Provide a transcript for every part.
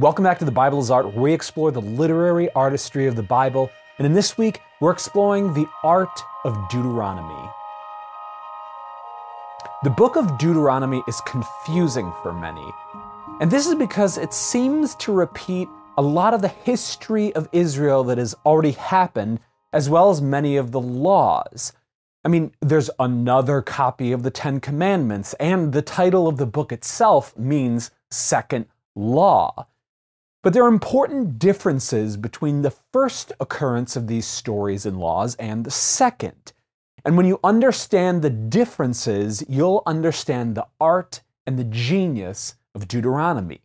Welcome back to The Bible is Art, where we explore the literary artistry of the Bible. And in this week, we're exploring the art of Deuteronomy. The book of Deuteronomy is confusing for many. And this is because it seems to repeat a lot of the history of Israel that has already happened, as well as many of the laws. I mean, there's another copy of the Ten Commandments, and the title of the book itself means second law. But there are important differences between the first occurrence of these stories and laws and the second. And when you understand the differences, you'll understand the art and the genius of Deuteronomy.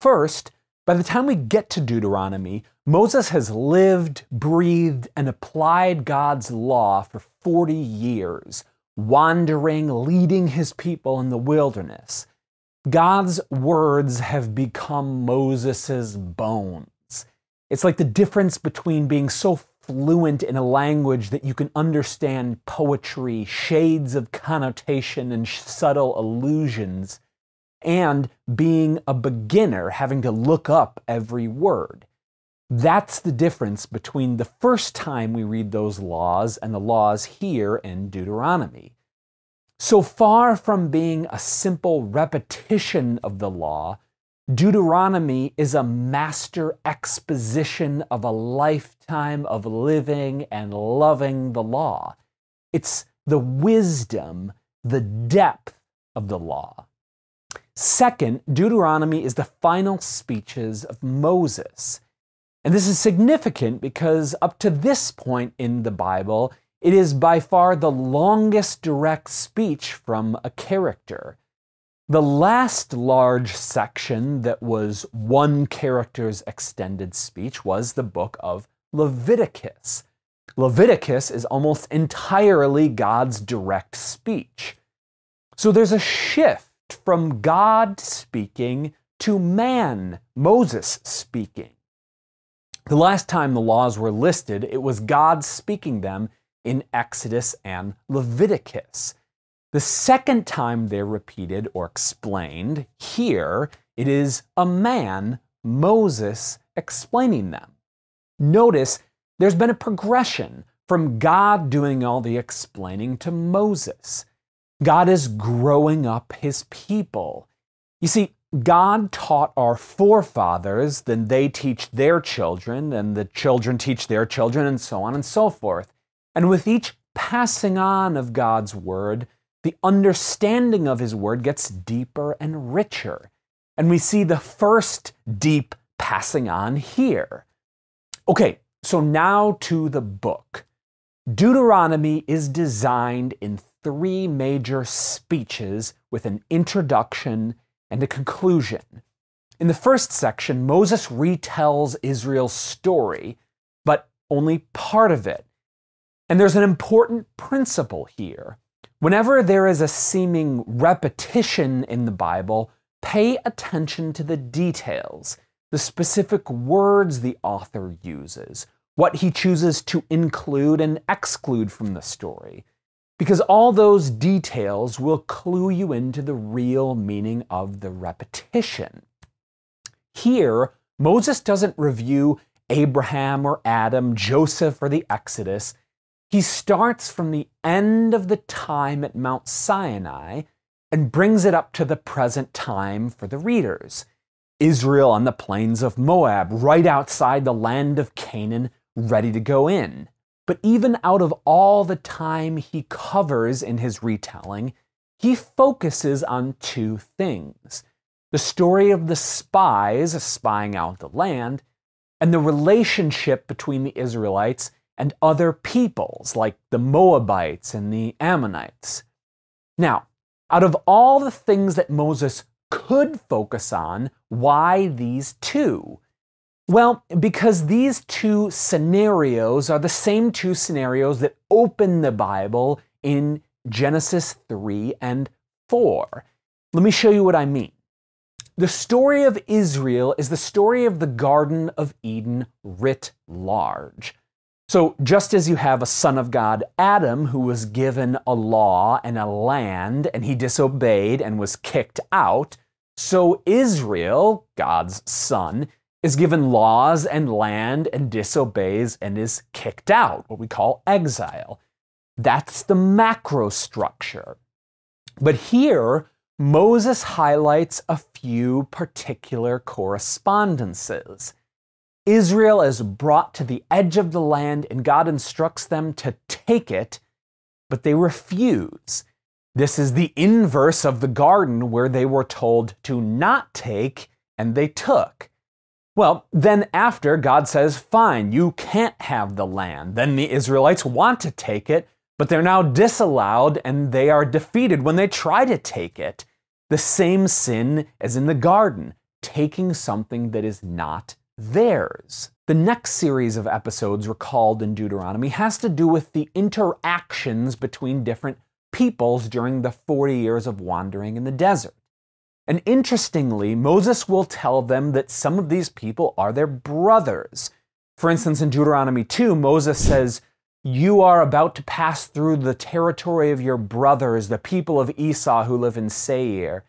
First, by the time we get to Deuteronomy, Moses has lived, breathed, and applied God's law for 40 years, wandering, leading his people in the wilderness. God's words have become Moses' bones. It's like the difference between being so fluent in a language that you can understand poetry, shades of connotation, and subtle allusions, and being a beginner, having to look up every word. That's the difference between the first time we read those laws and the laws here in Deuteronomy. So far from being a simple repetition of the law, Deuteronomy is a master exposition of a lifetime of living and loving the law. It's the wisdom, the depth of the law. Second, Deuteronomy is the final speeches of Moses. And this is significant because up to this point in the Bible, it is by far the longest direct speech from a character. The last large section that was one character's extended speech was the book of Leviticus. Leviticus is almost entirely God's direct speech. So there's a shift from God speaking to man, Moses speaking. The last time the laws were listed, it was God speaking them in Exodus and Leviticus. The second time they're repeated or explained, here it is a man, Moses, explaining them. Notice there's been a progression from God doing all the explaining to Moses. God is growing up his people. You see, God taught our forefathers, then they teach their children, and the children teach their children, and so on and so forth. And with each passing on of God's word, the understanding of his word gets deeper and richer. And we see the first deep passing on here. Okay, so now to the book. Deuteronomy is designed in three major speeches with an introduction and a conclusion. In the first section, Moses retells Israel's story, but only part of it. And there's an important principle here. Whenever there is a seeming repetition in the Bible, pay attention to the details, the specific words the author uses, what he chooses to include and exclude from the story, because all those details will clue you into the real meaning of the repetition. Here, Moses doesn't review Abraham or Adam, Joseph or the Exodus. He starts from the end of the time at Mount Sinai and brings it up to the present time for the readers. Israel on the plains of Moab, right outside the land of Canaan, ready to go in. But even out of all the time he covers in his retelling, he focuses on two things the story of the spies spying out the land, and the relationship between the Israelites and other peoples like the Moabites and the Ammonites. Now, out of all the things that Moses could focus on, why these two? Well, because these two scenarios are the same two scenarios that open the Bible in Genesis 3 and 4. Let me show you what I mean. The story of Israel is the story of the Garden of Eden writ large. So, just as you have a son of God, Adam, who was given a law and a land, and he disobeyed and was kicked out, So Israel, God's son, is given laws and land and disobeys and is kicked out, what we call exile. That's the macro structure. But here, Moses highlights a few particular correspondences. Israel is brought to the edge of the land, and God instructs them to take it, but they refuse. This is the inverse of the garden where they were told to not take, and they took. Well, then after, God says, Fine, you can't have the land. Then the Israelites want to take it, but they're now disallowed and they are defeated when they try to take it. The same sin as in the garden, taking something that is not theirs. The next series of episodes recalled in Deuteronomy has to do with the interactions between different peoples during the 40 years of wandering in the desert. And interestingly, Moses will tell them that some of these people are their brothers. For instance, in Deuteronomy 2, Moses says, You are about to pass through the territory of your brothers, the people of Esau who live in Seir,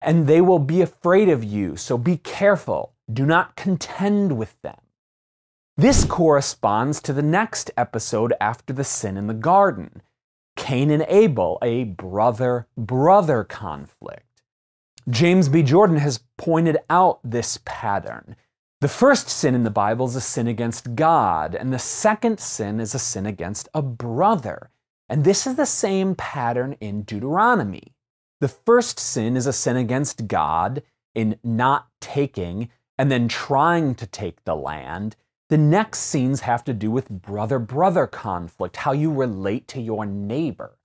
and they will be afraid of you, so be careful. Do not contend with them. This corresponds to the next episode after the sin in the garden Cain and Abel, a brother brother conflict. James B. Jordan has pointed out this pattern. The first sin in the Bible is a sin against God, and the second sin is a sin against a brother. And this is the same pattern in Deuteronomy. The first sin is a sin against God in not taking and then trying to take the land. The next scenes have to do with brother brother conflict, how you relate to your neighbor.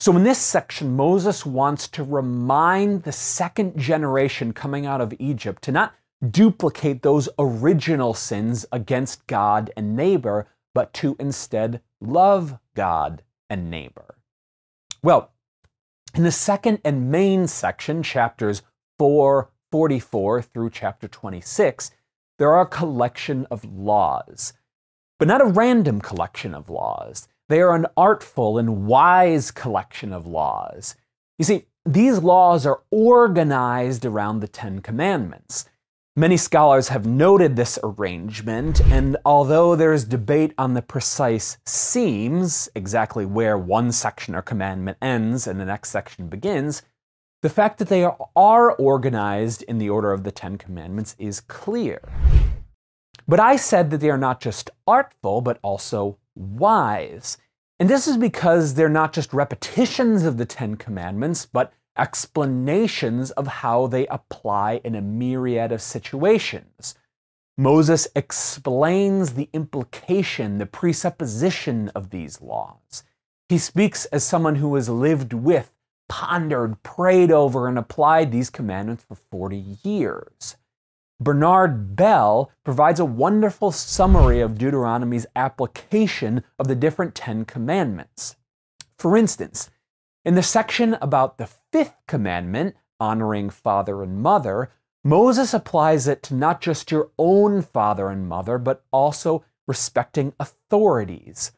So, in this section, Moses wants to remind the second generation coming out of Egypt to not duplicate those original sins against God and neighbor, but to instead love God and neighbor. Well, in the second and main section, chapters 4, 44 through chapter 26, there are a collection of laws, but not a random collection of laws. They are an artful and wise collection of laws. You see, these laws are organized around the Ten Commandments. Many scholars have noted this arrangement, and although there is debate on the precise seams, exactly where one section or commandment ends and the next section begins, the fact that they are organized in the order of the Ten Commandments is clear. But I said that they are not just artful, but also wise. And this is because they're not just repetitions of the Ten Commandments, but explanations of how they apply in a myriad of situations. Moses explains the implication, the presupposition of these laws. He speaks as someone who has lived with, pondered, prayed over, and applied these commandments for 40 years. Bernard Bell provides a wonderful summary of Deuteronomy's application of the different Ten Commandments. For instance, in the section about the fifth commandment, honoring father and mother, Moses applies it to not just your own father and mother, but also respecting authorities.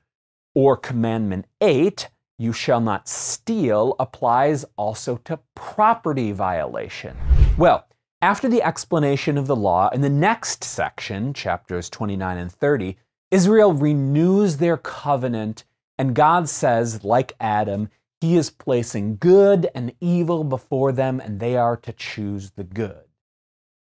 Or Commandment 8, you shall not steal, applies also to property violation. Well, after the explanation of the law, in the next section, chapters 29 and 30, Israel renews their covenant, and God says, like Adam, he is placing good and evil before them, and they are to choose the good.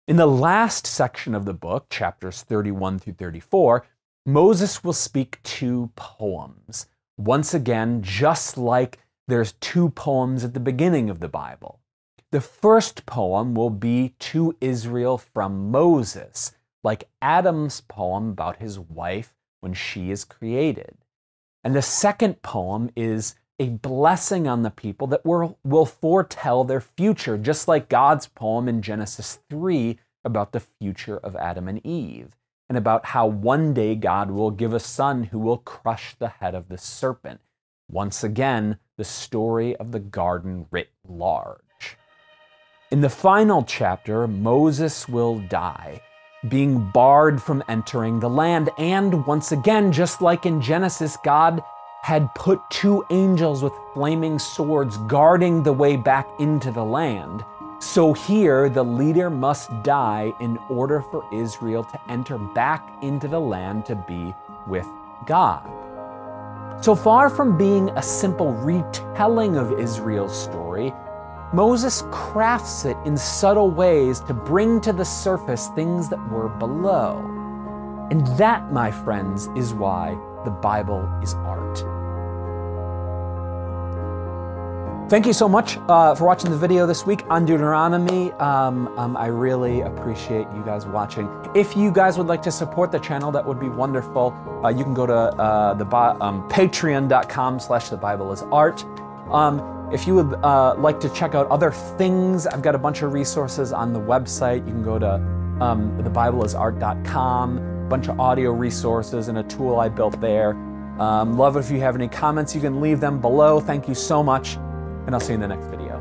In the last section of the book, chapters 31 through 34, Moses will speak two poems. Once again, just like there's two poems at the beginning of the Bible. The first poem will be to Israel from Moses, like Adam's poem about his wife when she is created. And the second poem is a blessing on the people that will, will foretell their future, just like God's poem in Genesis 3 about the future of Adam and Eve, and about how one day God will give a son who will crush the head of the serpent. Once again, the story of the garden writ large. In the final chapter, Moses will die, being barred from entering the land. And once again, just like in Genesis, God had put two angels with flaming swords guarding the way back into the land. So here, the leader must die in order for Israel to enter back into the land to be with God. So far from being a simple retelling of Israel's story, Moses crafts it in subtle ways to bring to the surface things that were below. And that, my friends, is why the Bible is art. Thank you so much uh, for watching the video this week on Deuteronomy. Um, um, I really appreciate you guys watching. If you guys would like to support the channel, that would be wonderful. Uh, you can go to uh, the um, patreon.com slash the Bible is art. Um, if you would uh, like to check out other things, I've got a bunch of resources on the website. You can go to um, thebibleisart.com, a bunch of audio resources and a tool I built there. Um, love if you have any comments, you can leave them below. Thank you so much and I'll see you in the next video.